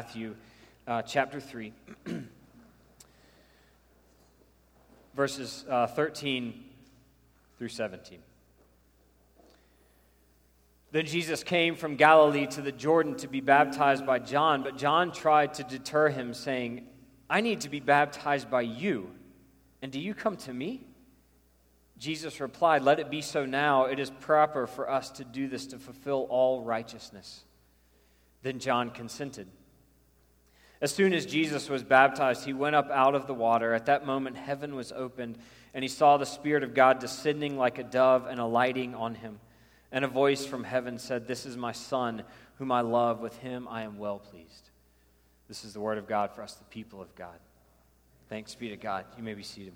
Matthew uh, chapter 3, verses uh, 13 through 17. Then Jesus came from Galilee to the Jordan to be baptized by John, but John tried to deter him, saying, I need to be baptized by you, and do you come to me? Jesus replied, Let it be so now. It is proper for us to do this to fulfill all righteousness. Then John consented. As soon as Jesus was baptized, he went up out of the water. At that moment, heaven was opened, and he saw the Spirit of God descending like a dove and alighting on him. And a voice from heaven said, This is my Son, whom I love. With him I am well pleased. This is the word of God for us, the people of God. Thanks be to God. You may be seated.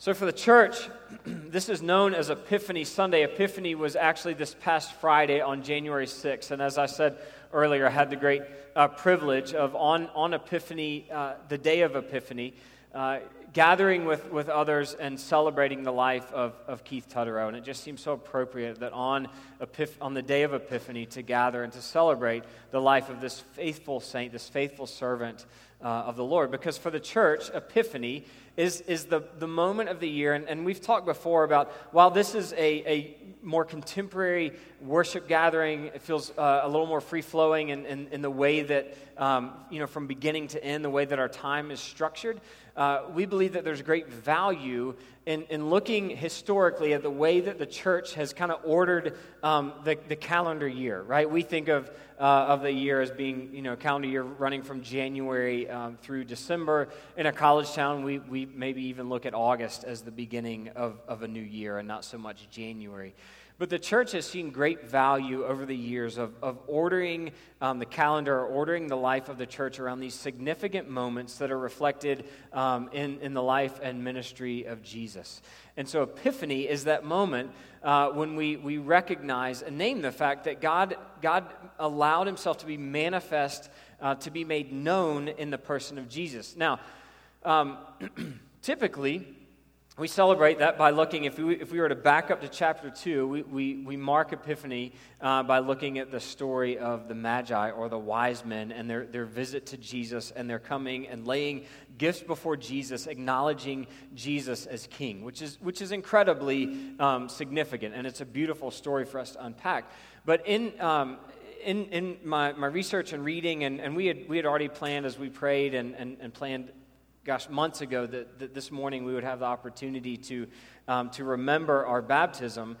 So, for the church, this is known as Epiphany Sunday. Epiphany was actually this past Friday on January 6th. And as I said earlier, had the great uh, privilege of on, on Epiphany, uh, the day of Epiphany, uh, gathering with, with others and celebrating the life of, of Keith Tutterow. And it just seems so appropriate that on, on the day of Epiphany to gather and to celebrate the life of this faithful saint, this faithful servant uh, of the Lord. Because for the church, Epiphany is, is the, the moment of the year, and, and we've talked before about while this is a, a more contemporary worship gathering, it feels uh, a little more free flowing in, in, in, the way that, um, you know, from beginning to end, the way that our time is structured. Uh, we believe that there's great value in, in looking historically at the way that the church has kind of ordered um, the, the calendar year, right? We think of, uh, of the year as being, you know, calendar year running from January um, through December. In a college town, we, we maybe even look at August as the beginning of, of a new year and not so much January. But the church has seen great value over the years of, of ordering um, the calendar, or ordering the life of the church around these significant moments that are reflected um, in, in the life and ministry of Jesus. And so, Epiphany is that moment uh, when we, we recognize and name the fact that God, God allowed himself to be manifest, uh, to be made known in the person of Jesus. Now, um, typically, we celebrate that by looking, if we, if we were to back up to chapter 2, we, we, we mark Epiphany uh, by looking at the story of the Magi or the wise men and their, their visit to Jesus and their coming and laying gifts before Jesus, acknowledging Jesus as king, which is, which is incredibly um, significant. And it's a beautiful story for us to unpack. But in, um, in, in my, my research and reading, and, and we, had, we had already planned as we prayed and, and, and planned gosh, months ago that, that this morning we would have the opportunity to, um, to remember our baptism.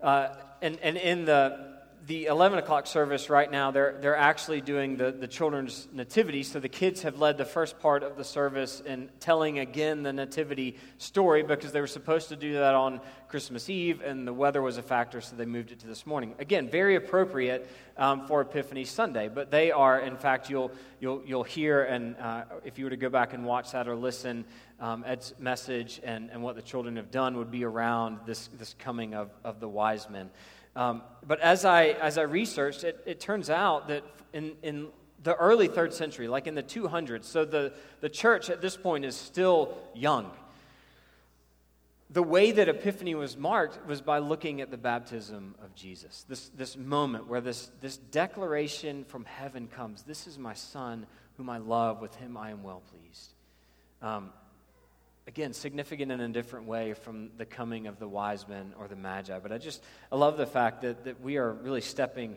Uh, and, and in the, the 11 o'clock service right now, they're, they're actually doing the, the children's nativity. So the kids have led the first part of the service in telling again the nativity story because they were supposed to do that on Christmas Eve, and the weather was a factor, so they moved it to this morning. Again, very appropriate um, for Epiphany Sunday, but they are, in fact, you'll, you'll, you'll hear, and uh, if you were to go back and watch that or listen, um, Ed's message and, and what the children have done would be around this, this coming of, of the wise men. Um, but as I, as I researched, it, it turns out that in, in the early third century, like in the 200s, so the, the church at this point is still young the way that Epiphany was marked was by looking at the baptism of Jesus. This, this moment where this, this declaration from heaven comes This is my Son, whom I love, with him I am well pleased. Um, again, significant in a different way from the coming of the wise men or the magi. But I just, I love the fact that, that we are really stepping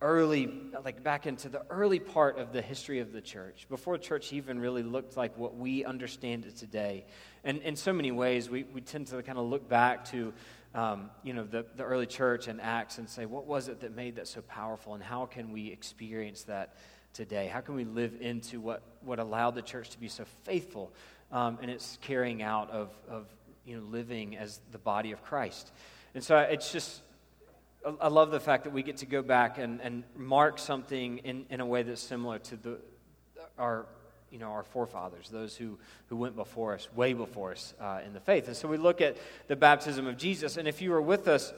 early, like back into the early part of the history of the church, before church even really looked like what we understand it today. And in so many ways, we, we tend to kind of look back to, um, you know, the, the early church and Acts and say, what was it that made that so powerful, and how can we experience that today? How can we live into what, what allowed the church to be so faithful um, in its carrying out of, of, you know, living as the body of Christ? And so it's just I love the fact that we get to go back and, and mark something in, in a way that's similar to the, our, you know, our forefathers, those who, who went before us, way before us uh, in the faith. And so we look at the baptism of Jesus. And if you were with us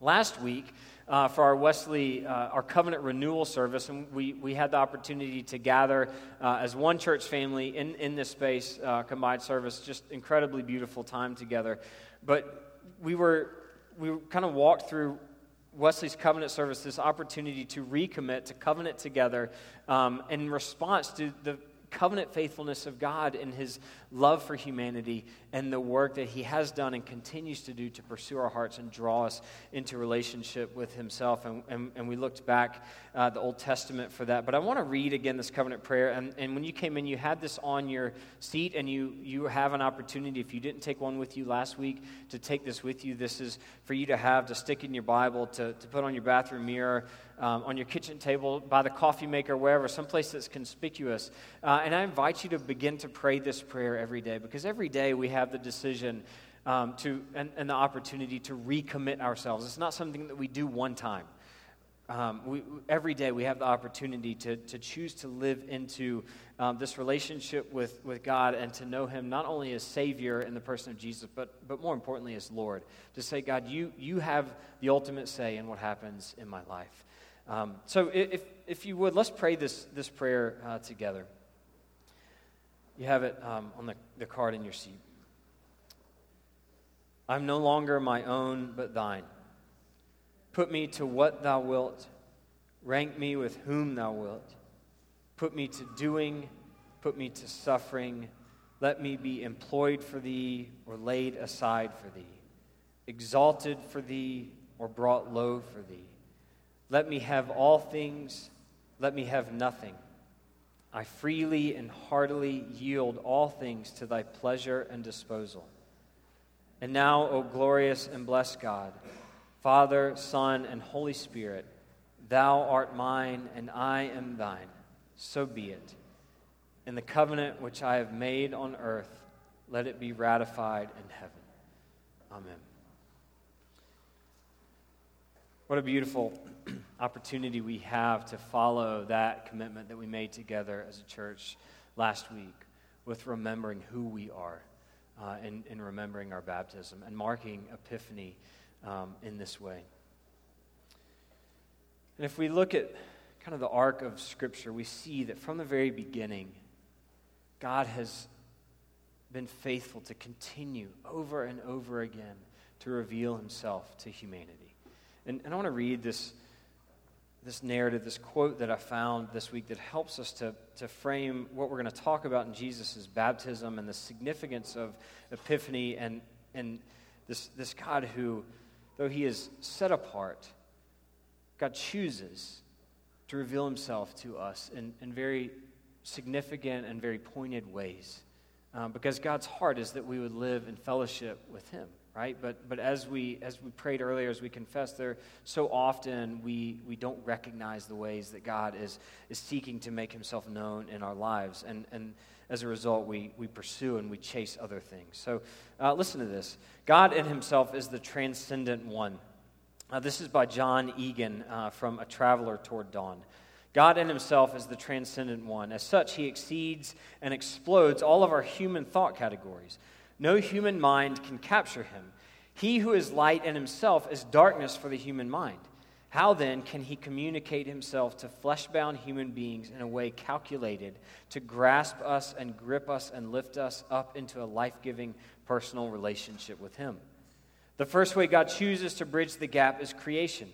last week uh, for our Wesley, uh, our covenant renewal service, and we, we had the opportunity to gather uh, as one church family in, in this space, uh, combined service, just incredibly beautiful time together. But we were we kind of walked through Wesley's covenant service this opportunity to recommit, to covenant together um, in response to the covenant faithfulness of God and his love for humanity and the work that he has done and continues to do to pursue our hearts and draw us into relationship with himself. And, and, and we looked back uh, the Old Testament for that. But I want to read again this covenant prayer. And, and when you came in, you had this on your seat, and you, you have an opportunity, if you didn't take one with you last week, to take this with you. This is for you to have, to stick in your Bible, to, to put on your bathroom mirror um, on your kitchen table, by the coffee maker, wherever, someplace that's conspicuous. Uh, and I invite you to begin to pray this prayer every day because every day we have the decision um, to, and, and, the opportunity to recommit ourselves. It's not something that we do one time. Um, we, every day we have the opportunity to, to choose to live into um, this relationship with, with God and to know Him not only as Savior in the person of Jesus, but, but more importantly as Lord. To say, God, you, you have the ultimate say in what happens in my life. Um, so, if, if you would, let's pray this, this prayer uh, together. You have it um, on the, the card in your seat. I'm no longer my own, but thine. Put me to what thou wilt, rank me with whom thou wilt. Put me to doing, put me to suffering. Let me be employed for thee or laid aside for thee, exalted for thee or brought low for thee. Let me have all things, let me have nothing. I freely and heartily yield all things to thy pleasure and disposal. And now, O glorious and blessed God, Father, Son, and Holy Spirit, thou art mine and I am thine. So be it. In the covenant which I have made on earth, let it be ratified in heaven. Amen. What a beautiful opportunity we have to follow that commitment that we made together as a church last week with remembering who we are uh, and, and, remembering our baptism and marking Epiphany um, in this way. And if we look at kind of the arc of Scripture, we see that from the very beginning, God has been faithful to continue over and over again to reveal himself to humanity. And, and I want to read this, this narrative, this quote that I found this week that helps us to, to frame what we're going to talk about in Jesus' baptism and the significance of Epiphany and, and this, this God who, though he is set apart, God chooses to reveal himself to us in, in very significant and very pointed ways. Um, because God's heart is that we would live in fellowship with him right? But, but as, we, as we prayed earlier, as we confessed, there so often we, we don't recognize the ways that God is, is seeking to make himself known in our lives. And, and as a result, we, we pursue and we chase other things. So uh, listen to this God in himself is the transcendent one. Uh, this is by John Egan uh, from A Traveler Toward Dawn. God in himself is the transcendent one. As such, he exceeds and explodes all of our human thought categories. No human mind can capture him. He who is light in himself is darkness for the human mind. How then can he communicate himself to flesh bound human beings in a way calculated to grasp us and grip us and lift us up into a life giving personal relationship with him? The first way God chooses to bridge the gap is creation.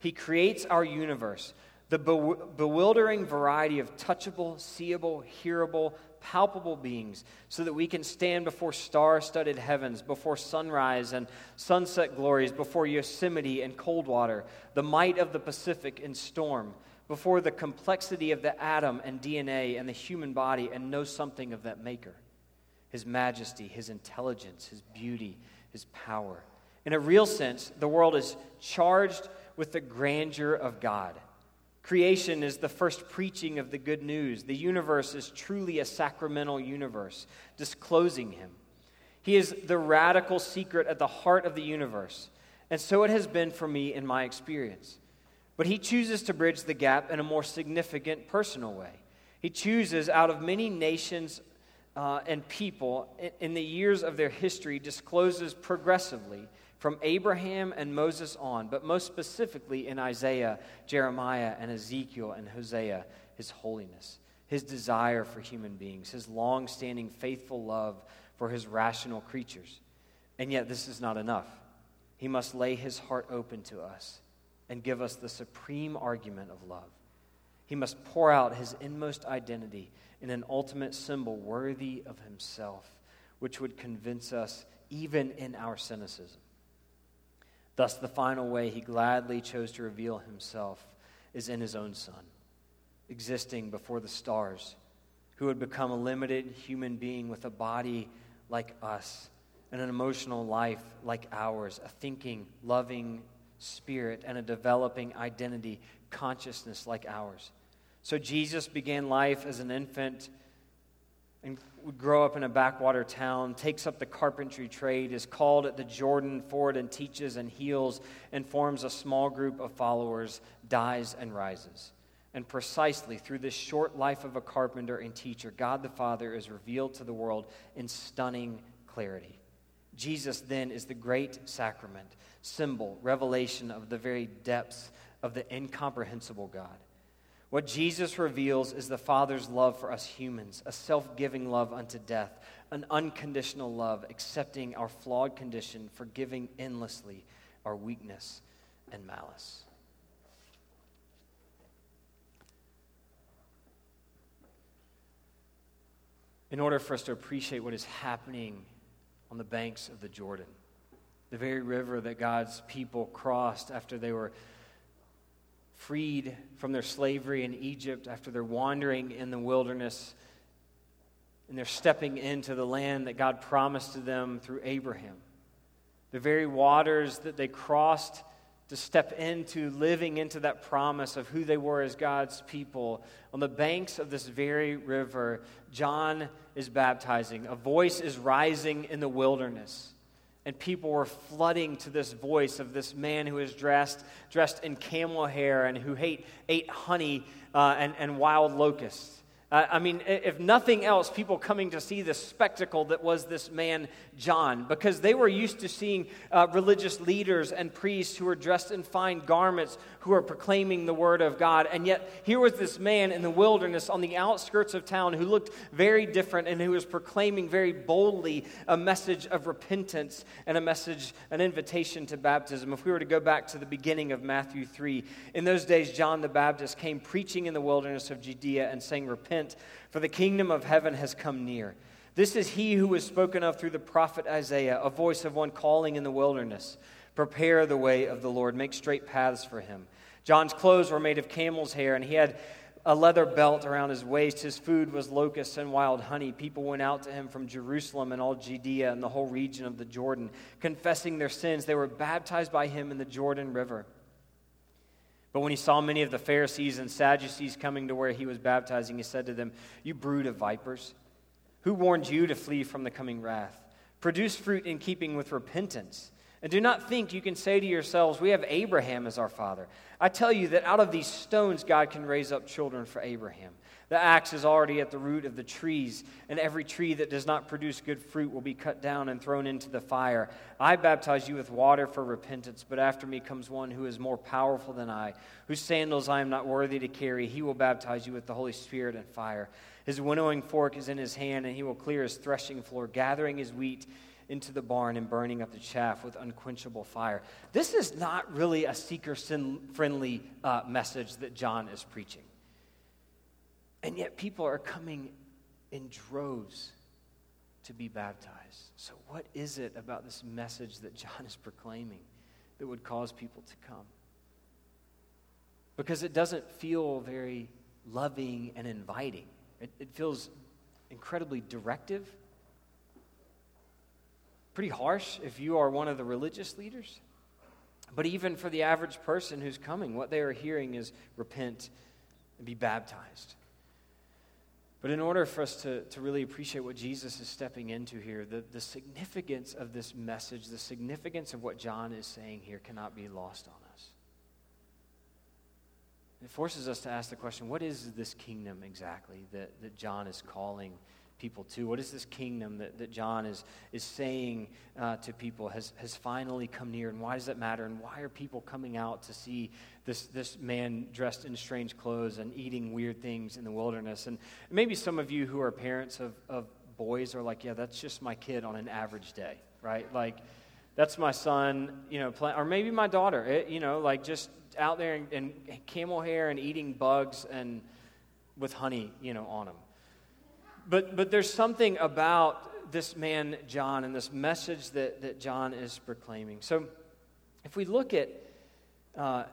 He creates our universe, the bewildering variety of touchable, seeable, hearable, palpable beings so that we can stand before star studded heavens, before sunrise and sunset glories, before Yosemite and cold water, the might of the Pacific in storm, before the complexity of the atom and DNA and the human body, and know something of that Maker His majesty, His intelligence, His beauty, His power. In a real sense, the world is charged with the grandeur of God. Creation is the first preaching of the good news. The universe is truly a sacramental universe, disclosing Him. He is the radical secret at the heart of the universe. And so it has been for me in my experience. But He chooses to bridge the gap in a more significant, personal way. He chooses, out of many nations uh, and people in, in the years of their history, discloses progressively from Abraham and Moses on, but most specifically in Isaiah, Jeremiah, and Ezekiel and Hosea, his holiness, his desire for human beings, his long standing faithful love for his rational creatures. And yet, this is not enough. he must lay his heart open to us and give us the supreme argument of love. He must pour out his inmost identity in an ultimate symbol worthy of himself, which would convince us even in our cynicism. Thus, the final way he gladly chose to reveal himself is in his own Son, existing before the stars, who would become a limited human being with a body like us and an emotional life like ours, a thinking, loving spirit, and a developing identity, consciousness like ours. So Jesus began life as an infant and would grow up in a backwater town, takes up the carpentry trade, is called at the Jordan Ford and teaches and heals and forms a small group of followers, dies and rises. And precisely through this short life of a carpenter and teacher, God the Father is revealed to the world in stunning clarity. Jesus then is the great sacrament, symbol, revelation of the very depths of the incomprehensible God. What Jesus reveals is the Father's love for us humans, a self giving love unto death, an unconditional love, accepting our flawed condition, forgiving endlessly our weakness and malice. In order for us to appreciate what is happening on the banks of the Jordan, the very river that God's people crossed after they were freed from their slavery in Egypt, after their wandering in the wilderness, and they're stepping into the land that God promised to them through Abraham. The very waters that they crossed to step into, living into that promise of who they were as God's people. On the banks of this very river, John is baptizing. A voice is rising in the wilderness. And people were flooding to this voice of this man who is dressed, dressed in camel hair and who ate, ate honey uh, and, and wild locusts. Uh, I mean, if nothing else, people coming to see the spectacle that was this man, John, because they were used to seeing uh, religious leaders and priests who were dressed in fine garments who are proclaiming the word of God. And yet, here was this man in the wilderness on the outskirts of town who looked very different and who was proclaiming very boldly a message of repentance and a message, an invitation to baptism. If we were to go back to the beginning of Matthew 3, in those days, John the Baptist came preaching in the wilderness of Judea and saying, Repent for the kingdom of heaven has come near. This is he who was spoken of through the prophet Isaiah, a voice of one calling in the wilderness. Prepare the way of the Lord, make straight paths for him. John's clothes were made of camel's hair, and he had a leather belt around his waist. His food was locusts and wild honey. People went out to him from Jerusalem and all Judea and the whole region of the Jordan, confessing their sins. They were baptized by him in the Jordan River. But when he saw many of the Pharisees and Sadducees coming to where he was baptizing, he said to them, You brood of vipers, who warned you to flee from the coming wrath? Produce fruit in keeping with repentance. And do not think you can say to yourselves, We have Abraham as our father. I tell you that out of these stones God can raise up children for Abraham. The axe is already at the root of the trees, and every tree that does not produce good fruit will be cut down and thrown into the fire. I baptize you with water for repentance, but after me comes one who is more powerful than I, whose sandals I am not worthy to carry. He will baptize you with the Holy Spirit and fire. His winnowing fork is in his hand, and he will clear his threshing floor, gathering his wheat into the barn and burning up the chaff with unquenchable fire. This is not really a seeker friendly uh, message that John is preaching. And yet people are coming in droves to be baptized. So, what is it about this message that John is proclaiming that would cause people to come? Because it doesn't feel very loving and inviting, it, it feels incredibly directive, pretty harsh if you are one of the religious leaders. But even for the average person who's coming, what they are hearing is repent and be baptized. But in order for us to, to really appreciate what Jesus is stepping into here, the, the significance of this message, the significance of what John is saying here cannot be lost on us. It forces us to ask the question what is this kingdom exactly that, that John is calling people to? What is this kingdom that, that John is, is saying uh, to people has, has finally come near? And why does that matter? And why are people coming out to see this, this man dressed in strange clothes and eating weird things in the wilderness? And maybe some of you who are parents of, of boys are like, yeah, that's just my kid on an average day, right? Like, that's my son, you know, play, or maybe my daughter, it, you know, like just out there in, camel hair and eating bugs and with honey, you know, on them. But, but there's something about this man, John, and this message that, that John is proclaiming. So if we look at uh,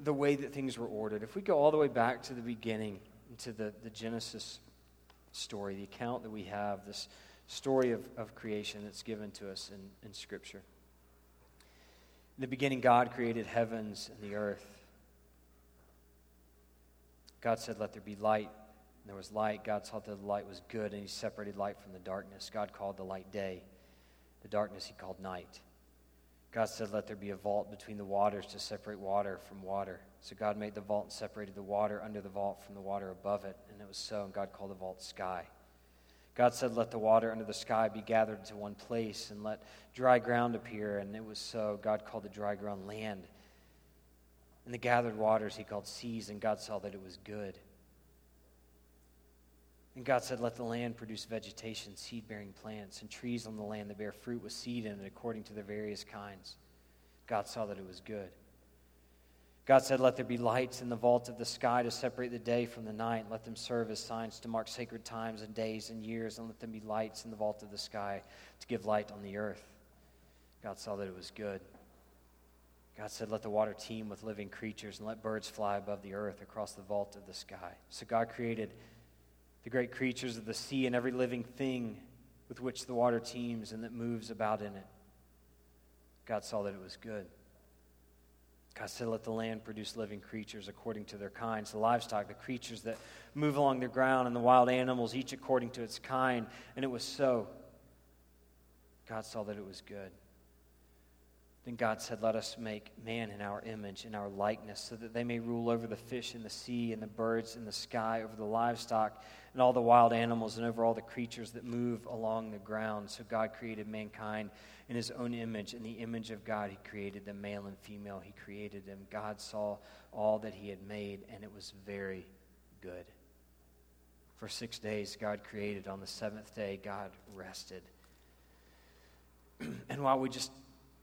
the way that things were ordered, if we go all the way back to the beginning, to the, the Genesis story, the account that we have, this story of, of creation that's given to us in, in Scripture. In the beginning, God created heavens and the earth. God said, Let there be light. And there was light. God saw that the light was good, and He separated light from the darkness. God called the light day. The darkness He called night. God said, Let there be a vault between the waters to separate water from water. So God made the vault and separated the water under the vault from the water above it. And it was so, and God called the vault sky. God said, Let the water under the sky be gathered into one place, and let dry ground appear. And it was so. God called the dry ground land. And the gathered waters he called seas, and God saw that it was good. And God said, Let the land produce vegetation, seed bearing plants, and trees on the land that bear fruit with seed in it according to their various kinds. God saw that it was good. God said, Let there be lights in the vault of the sky to separate the day from the night. Let them serve as signs to mark sacred times and days and years, and let them be lights in the vault of the sky to give light on the earth. God saw that it was good. God said, Let the water teem with living creatures, and let birds fly above the earth across the vault of the sky. So God created the great creatures of the sea and every living thing with which the water teems and that moves about in it. God saw that it was good. God said, Let the land produce living creatures according to their kinds, the livestock, the creatures that move along the ground, and the wild animals, each according to its kind. And it was so. God saw that it was good. Then God said, Let us make man in our image, in our likeness, so that they may rule over the fish in the sea, and the birds in the sky, over the livestock, and all the wild animals, and over all the creatures that move along the ground. So God created mankind in his own image. In the image of God, he created them, male and female, he created them. God saw all that he had made, and it was very good. For six days, God created. On the seventh day, God rested. and while we just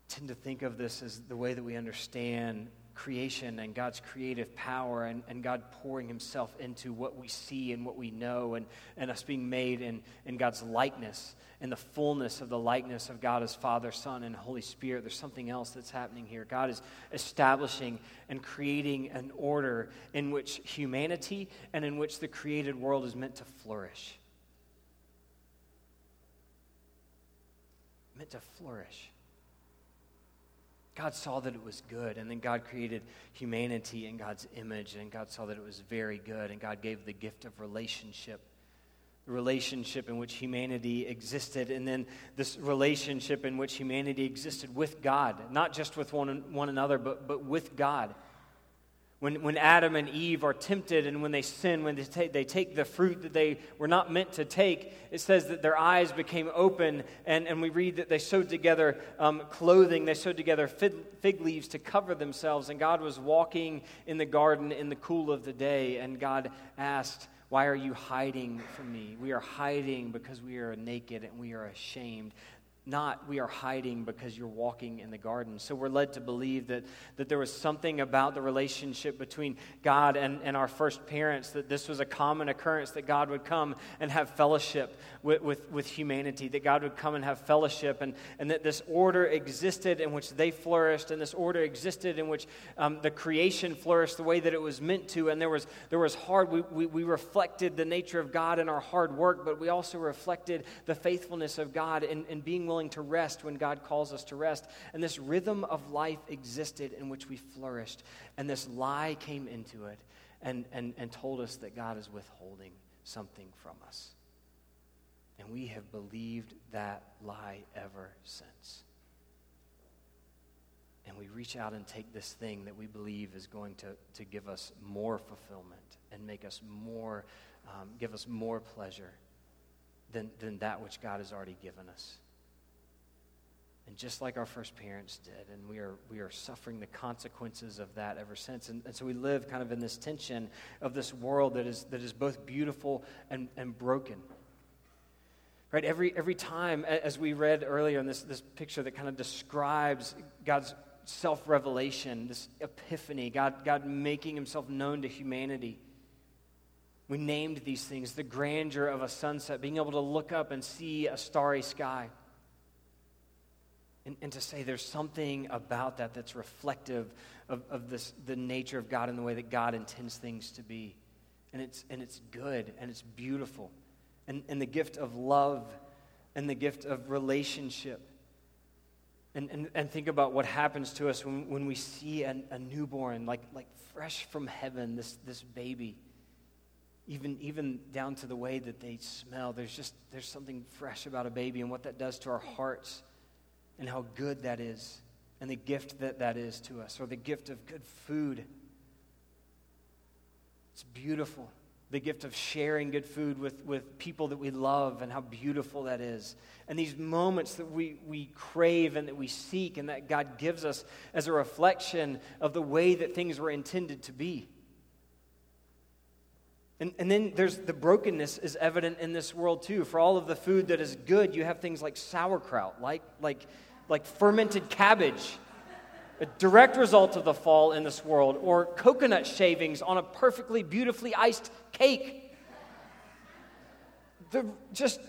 tend to think of this as the way that we understand creation and God's creative power and, and God pouring himself into what we see and what we know and, and us being made in, in God's likeness and the fullness of the likeness of God as Father, Son, and Holy Spirit. There's something else that's happening here. God is establishing and creating an order in which humanity and in which the created world is meant to flourish. Meant to flourish. God saw that it was good, and then God created humanity in God's image, and God saw that it was very good, and God gave the gift of relationship. The relationship in which humanity existed, and then this relationship in which humanity existed with God, not just with one, one another, but, but with God. When, when Adam and Eve are tempted and when they sin, when they take, they take the fruit that they were not meant to take, it says that their eyes became open. And, and we read that they sewed together um, clothing, they sewed together fig, fig leaves to cover themselves. And God was walking in the garden in the cool of the day. And God asked, Why are you hiding from me? We are hiding because we are naked and we are ashamed not we are hiding because you're walking in the garden. So we're led to believe that, that there was something about the relationship between God and, and our first parents, that this was a common occurrence, that God would come and have fellowship with, with, with humanity, that God would come and have fellowship, and, and that this order existed in which they flourished, and this order existed in which um, the creation flourished the way that it was meant to. And there was, there was hard, we, we, we reflected the nature of God in our hard work, but we also reflected the faithfulness of God in, in being willing to rest when God calls us to rest. And this rhythm of life existed in which we flourished. And this lie came into it and, and, and told us that God is withholding something from us. And we have believed that lie ever since. And we reach out and take this thing that we believe is going to, to give us more fulfillment and make us more, um, give us more pleasure than, than that which God has already given us. And just like our first parents did, and we are, we are suffering the consequences of that ever since. And, and so we live kind of in this tension of this world that is, that is both beautiful and, and broken. Right? Every, every time, as we read earlier in this, this picture that kind of describes God's self revelation, this epiphany, God, God making himself known to humanity. We named these things the grandeur of a sunset, being able to look up and see a starry sky. And, and to say there's something about that that's reflective of, of this, the nature of God and the way that God intends things to be. And it's, and it's good and it's beautiful. And, and the gift of love and the gift of relationship. And, and, and think about what happens to us when, when we see a, a newborn, like, like fresh from heaven, this, this baby even, even down to the way that they smell. There's just there's something fresh about a baby and what that does to our hearts and how good that is and the gift that that is to us, or the gift of good food. It's beautiful. The gift of sharing good food with, with people that we love and how beautiful that is. And these moments that we, we crave and that we seek and that God gives us as a reflection of the way that things were intended to be. And, and then there's the brokenness is evident in this world too. For all of the food that is good, you have things like sauerkraut, like, like, like fermented cabbage, a direct result of the fall in this world, or coconut shavings on a perfectly beautifully iced cake. The, just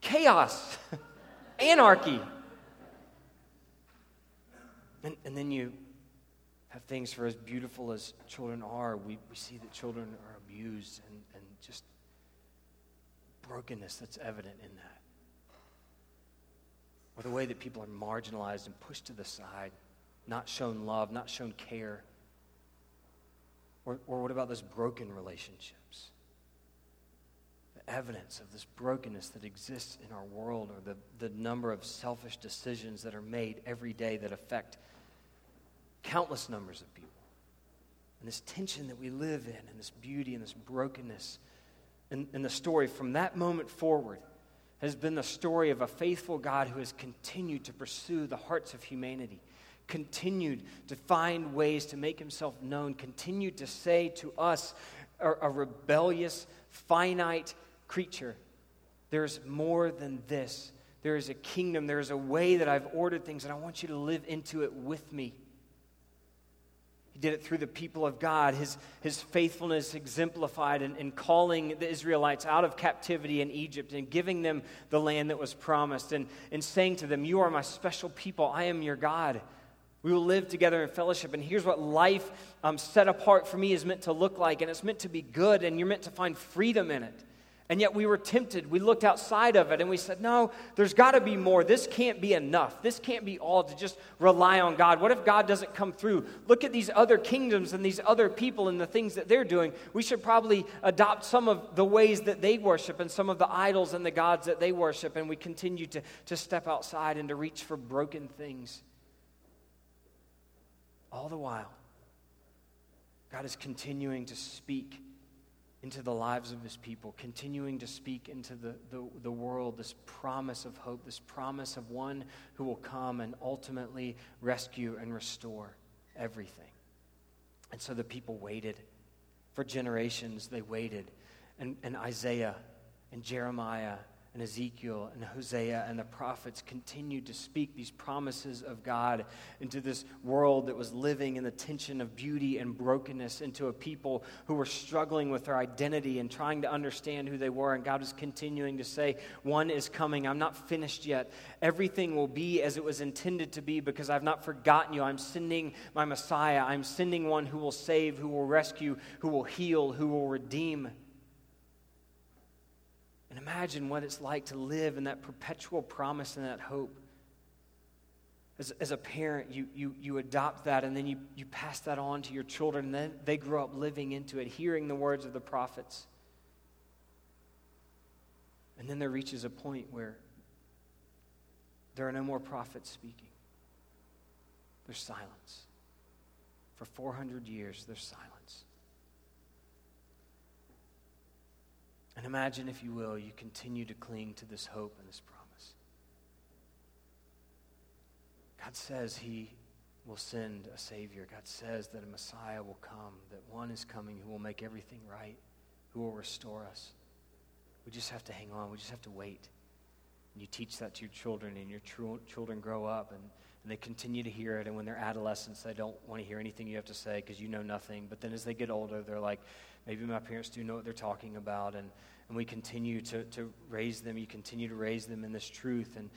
chaos, anarchy. And, and then you have things for as beautiful as children are, we, we see that children are abused and, and just brokenness that's evident in that. Or the way that people are marginalized and pushed to the side, not shown love, not shown care. Or, or what about those broken relationships? The evidence of this brokenness that exists in our world, or the, the number of selfish decisions that are made every day that affect countless numbers of people. And this tension that we live in, and this beauty and this brokenness. And, and the story from that moment forward has been the story of a faithful God who has continued to pursue the hearts of humanity, continued to find ways to make himself known, continued to say to us, a, a rebellious, finite creature, there's more than this. There is a kingdom, there is a way that I've ordered things, and I want you to live into it with me. He did it through the people of God. His, his faithfulness exemplified in, in calling the Israelites out of captivity in Egypt and giving them the land that was promised and, and saying to them, You are my special people. I am your God. We will live together in fellowship. And here's what life um, set apart for me is meant to look like. And it's meant to be good, and you're meant to find freedom in it. And yet we were tempted. We looked outside of it and we said, no, there's got to be more. This can't be enough. This can't be all to just rely on God. What if God doesn't come through? Look at these other kingdoms and these other people and the things that they're doing. We should probably adopt some of the ways that they worship and some of the idols and the gods that they worship. And we continue to, to step outside and to reach for broken things. All the while, God is continuing to speak into the lives of his people, continuing to speak into the, the, the, world this promise of hope, this promise of one who will come and ultimately rescue and restore everything. And so the people waited. For generations, they waited. And, and Isaiah and Jeremiah and Ezekiel and Hosea and the prophets continued to speak these promises of God into this world that was living in the tension of beauty and brokenness, into a people who were struggling with their identity and trying to understand who they were. And God was continuing to say, One is coming. I'm not finished yet. Everything will be as it was intended to be because I've not forgotten you. I'm sending my Messiah. I'm sending one who will save, who will rescue, who will heal, who will redeem. And imagine what it's like to live in that perpetual promise and that hope. As, as a parent, you, you, you adopt that and then you, you pass that on to your children, and then they grow up living into it, hearing the words of the prophets. And then there reaches a point where there are no more prophets speaking. There's silence. For 400 years, there's silence. And imagine, if you will, you continue to cling to this hope and this promise. God says He will send a Savior. God says that a Messiah will come, that one is coming who will make everything right, who will restore us. We just have to hang on. We just have to wait. And you teach that to your children, and your tr- children grow up and, and they continue to hear it. And when they're adolescents, they don't want to hear anything you have to say because you know nothing. But then as they get older, they're like, maybe my parents do know what they're talking about. And, and we continue to, to raise them. You continue to raise them in this truth. And,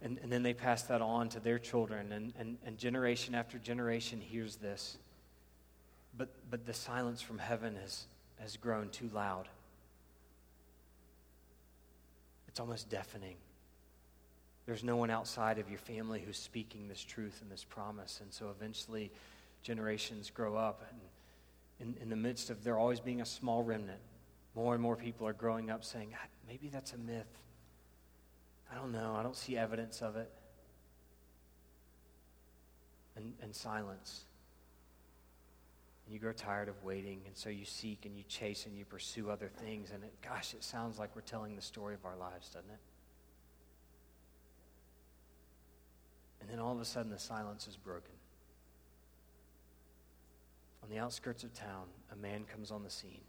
and, and then they pass that on to their children. And, and, and generation after generation hears this. But, but the silence from heaven has, has grown too loud. It's almost deafening. There's no one outside of your family who's speaking this truth and this promise. And so eventually, generations grow up. And in, in the midst of there always being a small remnant, more and more people are growing up saying, ah, maybe that's a myth. I don't know. I don't see evidence of it. And, and silence. And you grow tired of waiting, and so you seek and you chase and you pursue other things. And it, gosh, it sounds like we're telling the story of our lives, doesn't it? And then all of a sudden, the silence is broken. On the outskirts of town, a man comes on the scene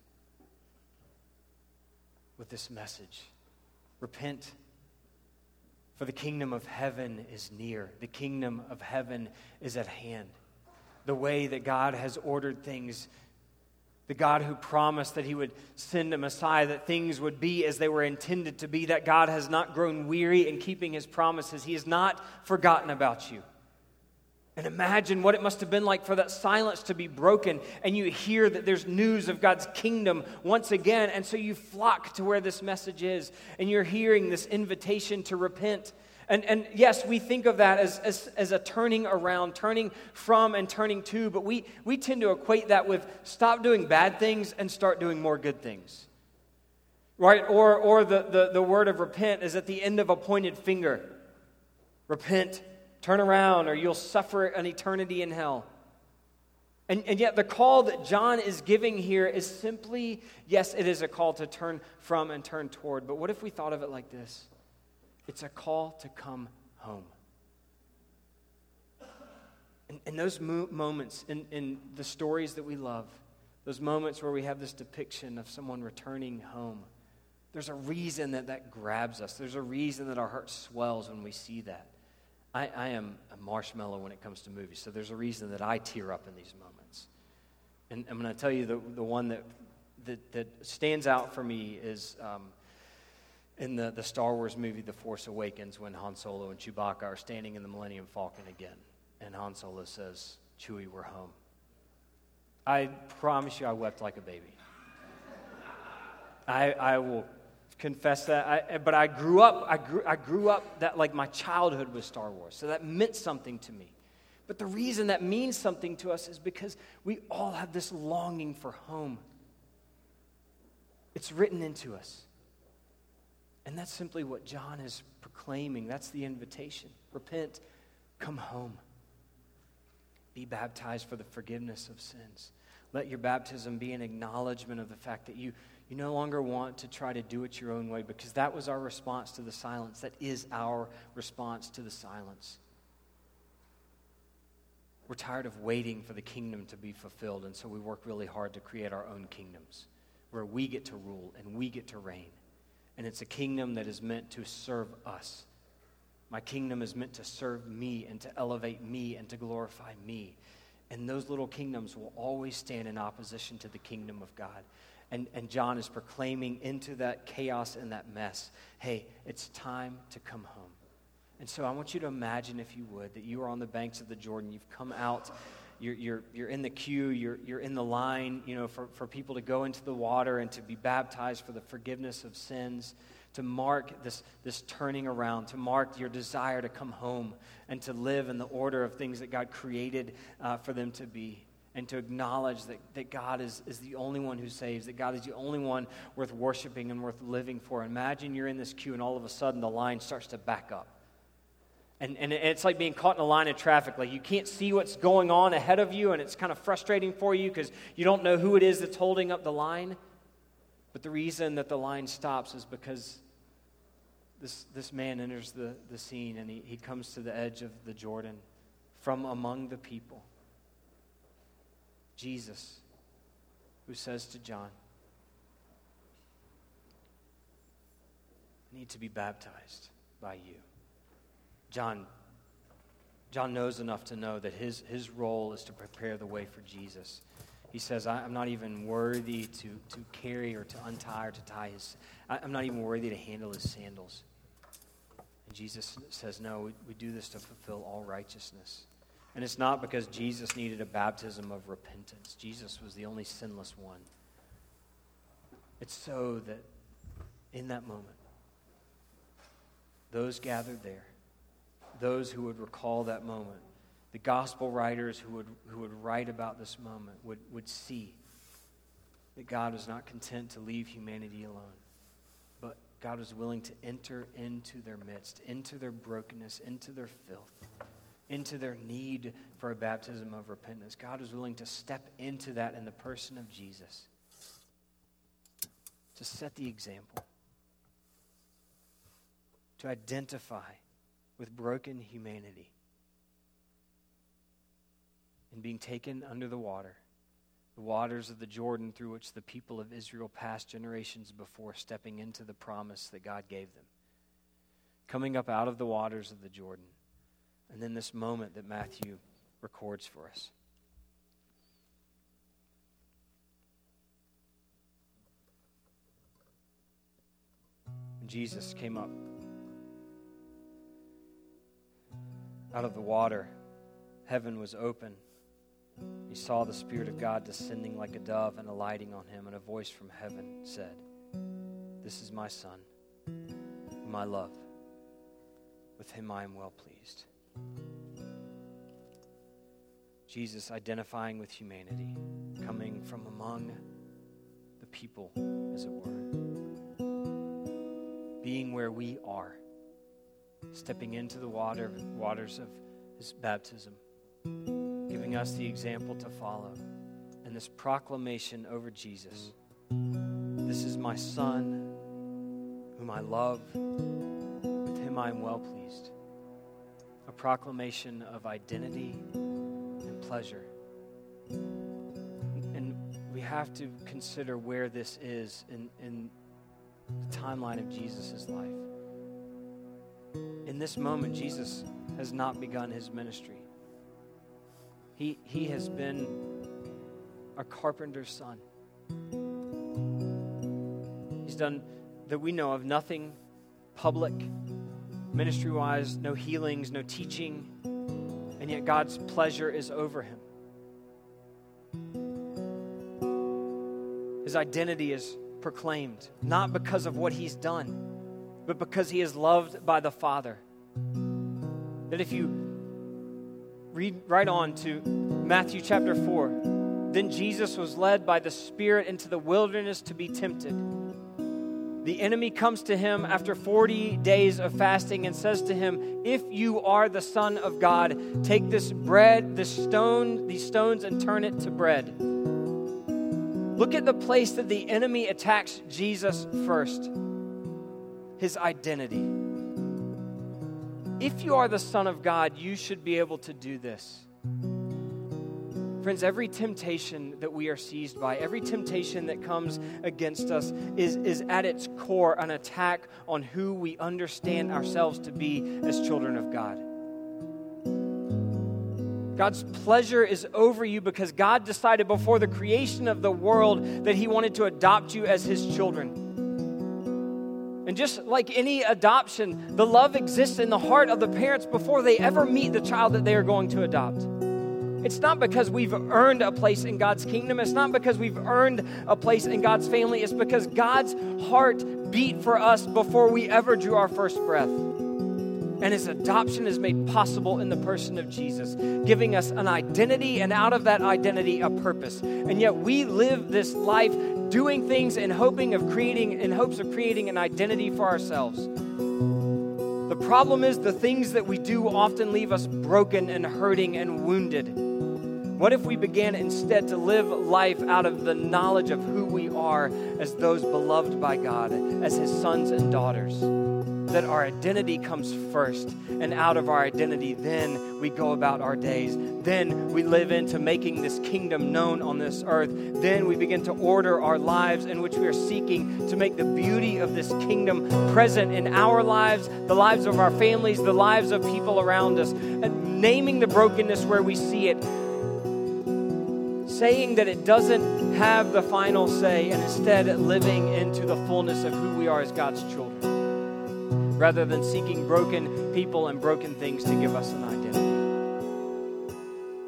with this message Repent, for the kingdom of heaven is near, the kingdom of heaven is at hand. The way that God has ordered things the God who promised that he would send a Messiah, that things would be as they were intended to be, that God has not grown weary in keeping his promises. He has not forgotten about you. And imagine what it must have been like for that silence to be broken, and you hear that there's news of God's kingdom once again, and so you flock to where this message is, and you're hearing this invitation to repent and, and yes, we think of that as, as, as a turning around, turning from and turning to, but we, we tend to equate that with stop doing bad things and start doing more good things. Right? Or, or the, the, the word of repent is at the end of a pointed finger. Repent, turn around, or you'll suffer an eternity in hell. And, and yet, the call that John is giving here is simply yes, it is a call to turn from and turn toward. But what if we thought of it like this? It's a call to come home. And, and those mo- moments in, in the stories that we love, those moments where we have this depiction of someone returning home, there's a reason that that grabs us. There's a reason that our heart swells when we see that. I, I am a marshmallow when it comes to movies, so there's a reason that I tear up in these moments. And I'm going to tell you the, the one that, that, that stands out for me is um, in the, the Star Wars movie The Force Awakens when Han Solo and Chewbacca are standing in the Millennium Falcon again. And Han Solo says, Chewie, we're home. I promise you, I wept like a baby. I, I will confess that. I, but I grew up, I grew, I grew up that like my childhood was Star Wars. So that meant something to me. But the reason that means something to us is because we all have this longing for home. It's written into us. And that's simply what John is proclaiming. That's the invitation. Repent, come home. Be baptized for the forgiveness of sins. Let your baptism be an acknowledgement of the fact that you, you no longer want to try to do it your own way because that was our response to the silence. That is our response to the silence. We're tired of waiting for the kingdom to be fulfilled, and so we work really hard to create our own kingdoms where we get to rule and we get to reign and it's a kingdom that is meant to serve us. My kingdom is meant to serve me and to elevate me and to glorify me. And those little kingdoms will always stand in opposition to the kingdom of God. And, and John is proclaiming into that chaos and that mess hey, it's time to come home. And so I want you to imagine, if you would, that you are on the banks of the Jordan. You've come out you're, you're, you're in the queue, you're, you're in the line, you know, for, for people to go into the water and to be baptized for the forgiveness of sins, to mark this, this turning around, to mark your desire to come home and to live in the order of things that God created uh, for them to be. And to acknowledge that, that God is, is the only one who saves, that God is the only one worth worshiping and worth living for. Imagine you're in this queue and all of a sudden the line starts to back up and, and it's like being caught in a line of traffic. Like you can't see what's going on ahead of you, and it's kind of frustrating for you because you don't know who it is that's holding up the line. But the reason that the line stops is because this, this man enters the, the scene and he, he comes to the edge of the Jordan from among the people. Jesus, who says to John, I need to be baptized by you. John, John knows enough to know that his, his role is to prepare the way for Jesus. He says, I'm not even worthy to, to carry or to untie or to tie his, I'm not even worthy to handle his sandals. And Jesus says, No, we, we do this to fulfill all righteousness. And it's not because Jesus needed a baptism of repentance. Jesus was the only sinless one. It's so that in that moment, those gathered there, those who would recall that moment, the gospel writers who would, who would write about this moment would, would see that God was not content to leave humanity alone, but God was willing to enter into their midst, into their brokenness, into their filth, into their need for a baptism of repentance. God was willing to step into that in the person of Jesus to set the example, to identify with broken humanity and being taken under the water, the waters of the Jordan through which the people of Israel passed generations before stepping into the promise that God gave them. Coming up out of the waters of the Jordan. And then this moment that Matthew records for us. Jesus came up out of the water, heaven was open. He saw the Spirit of God descending like a dove and alighting on him, and a voice from heaven said, This is my Son, whom I love. With him I am well pleased. Jesus identifying with humanity, coming from among the people, as it were, being where we are, stepping into the water, waters of his baptism giving us the example to follow. And this proclamation over Jesus This is my Son, whom I love, with him I am well pleased. A proclamation of identity and pleasure. And we have to consider where this is in, in the timeline of Jesus' life. In this moment, Jesus has not begun his ministry. He, he has been a carpenter's son. He's done that we know of nothing public, ministry wise, no healings, no teaching, and yet God's pleasure is over him. His identity is proclaimed, not because of what he's done, but because he is loved by the Father. That if you read right on to Matthew chapter 4. Then Jesus was led by the Spirit into the wilderness to be tempted. The enemy comes to him after 40 days of fasting and says to him, If you are the Son of God, take this bread, this stone, these stones, and turn it to bread. Look at the place that the enemy attacks Jesus first his identity. If you are the Son of God, you should be able to do this. Friends, every temptation that we are seized by, every temptation that comes against us, is, is at its core an attack on who we understand ourselves to be as children of God. God's pleasure is over you because God decided before the creation of the world that He wanted to adopt you as His children. And just like any adoption, the love exists in the heart of the parents before they ever meet the child that they are going to adopt. It's not because we've earned a place in God's kingdom. It's not because we've earned a place in God's family. It's because God's heart beat for us before we ever drew our first breath. And his adoption is made possible in the person of Jesus, giving us an identity and out of that identity a purpose. And yet we live this life doing things in hoping of creating in hopes of creating an identity for ourselves. The problem is the things that we do often leave us broken and hurting and wounded. What if we began instead to live life out of the knowledge of who we are as those beloved by God, as His sons and daughters? That our identity comes first. And out of our identity, then we go about our days. Then we live into making this kingdom known on this earth. Then we begin to order our lives in which we are seeking to make the beauty of this kingdom present in our lives, the lives of our families, the lives of people around us. And naming the brokenness where we see it, saying that it doesn't have the final say, and instead living into the fullness of who we are as God's children, rather than seeking broken people and broken things to give us an identity.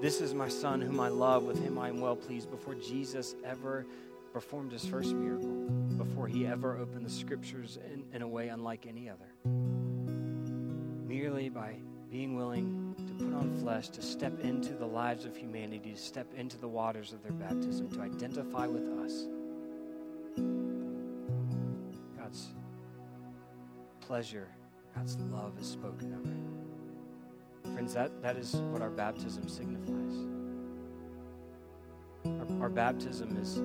This is my son whom I love, with him I am well pleased. Before Jesus ever performed his first miracle, before he ever opened the scriptures in, in a way unlike any other, merely by being willing to put on flesh to step into the lives of humanity, to step into the waters of their baptism, to identify with us. God's pleasure, God's love is spoken of. Friends, that, that is what our baptism signifies. Our, our baptism is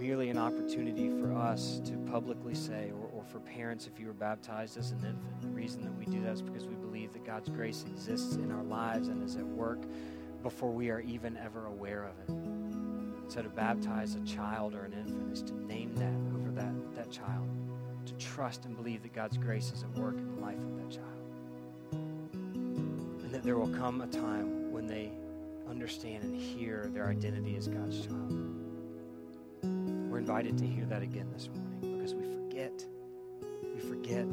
merely an opportunity for us to publicly say, or, or for parents, if you were baptized as an infant, the reason that we do that is because we believe that God's grace exists in our lives and is at work before we are even ever aware of it. So to baptize a child or an infant is to name that over that, that child, trust and believe that God's grace is at work in the life of that child. And that there will come a time when they understand and hear their identity as God's child. We're invited to hear that again this morning because we forget. We forget.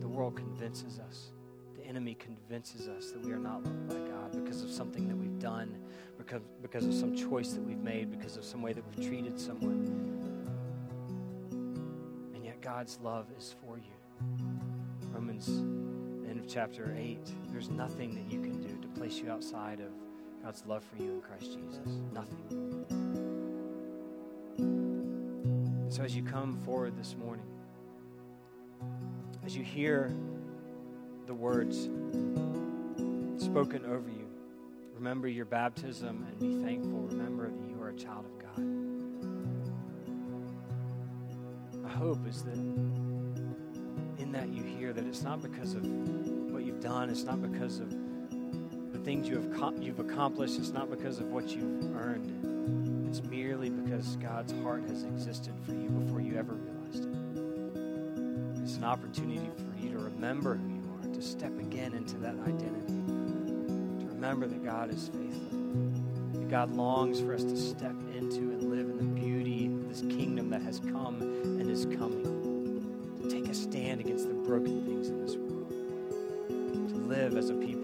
The world convinces us. The enemy convinces us that we are not loved by God because of something that we've done, because, because of some choice that we've made, because of some way that we've treated someone. God's love is for you. Romans, end of chapter 8, there's nothing that you can do to place you outside of God's love for you in Christ Jesus. Nothing. So as you come forward this morning, as you hear the words spoken over you, remember your baptism and be thankful. Remember that you are a child of God. Hope is that in that you hear that it's not because of what you've done, it's not because of the things you have you've accomplished, it's not because of what you've earned. It's merely because God's heart has existed for you before you ever realized it. It's an opportunity for you to remember who you are, to step again into that identity, to remember that God is faithful, that God longs for us to step into and is coming, to take a stand against the broken things in this world, to live as a people